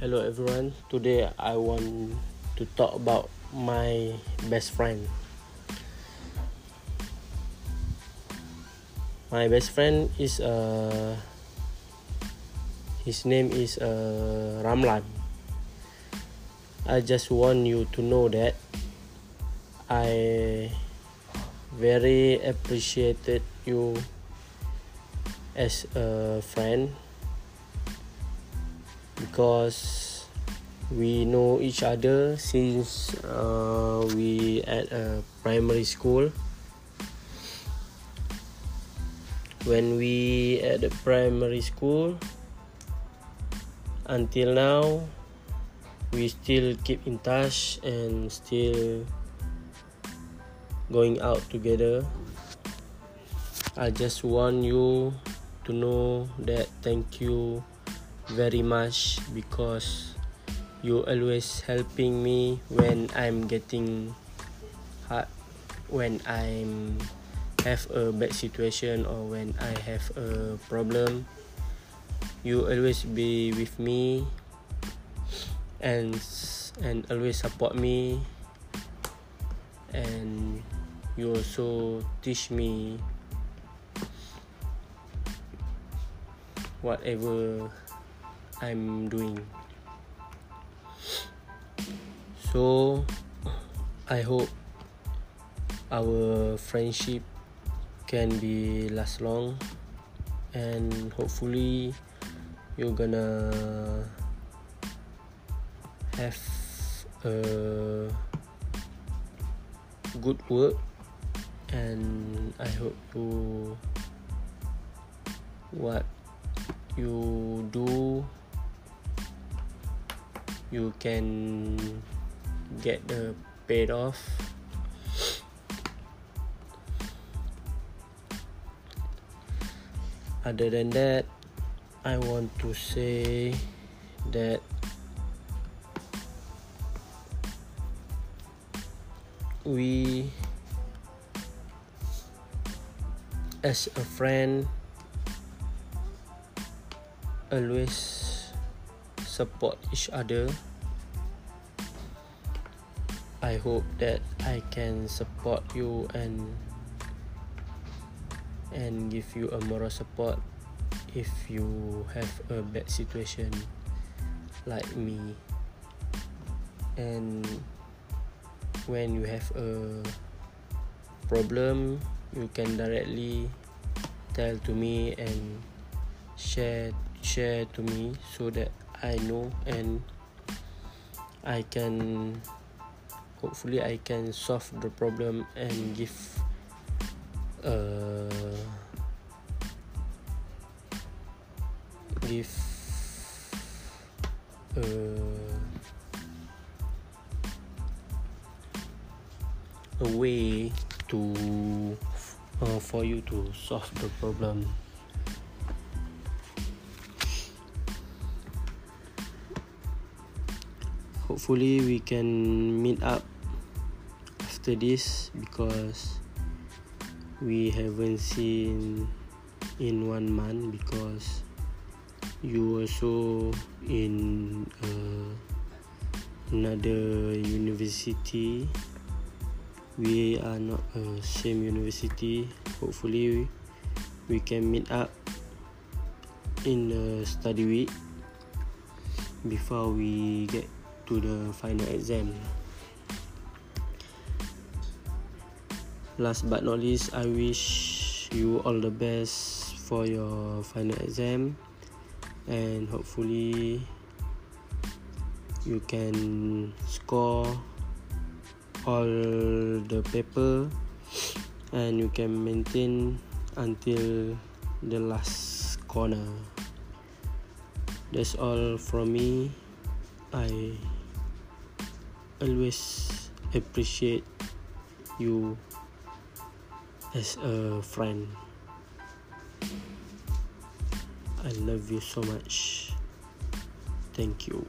Hello everyone. Today I want to talk about my best friend. My best friend is uh his name is uh Ramlan. I just want you to know that I very appreciated you as a friend because we know each other since uh, we at a primary school. When we at the primary school until now we still keep in touch and still going out together. I just want you to know that thank you very much because you always helping me when I'm getting hard when I'm have a bad situation or when I have a problem. You always be with me and and always support me. And you also teach me whatever I'm doing. So I hope our friendship can be last long and hopefully you're gonna have a good work and I hope you what you do you can get the paid off. Other than that i want to say that we as a friend always support each other. I hope that I can support you and and give you a moral support if you have a bad situation like me. And when you have a problem, you can directly tell to me and share share to me so that I know and I can hopefully I can solve the problem and give uh, give uh, a way to uh, for you to solve the problem hopefully we can meet up after this because we haven't seen in one month because you also in uh, another university. We are not a same university. Hopefully we, we can meet up in a study week before we get to the final exam. Last but not least, I wish you all the best for your final exam and hopefully you can score all the paper and you can maintain until the last corner. That's all from me. I always appreciate you as a friend. I love you so much. Thank you.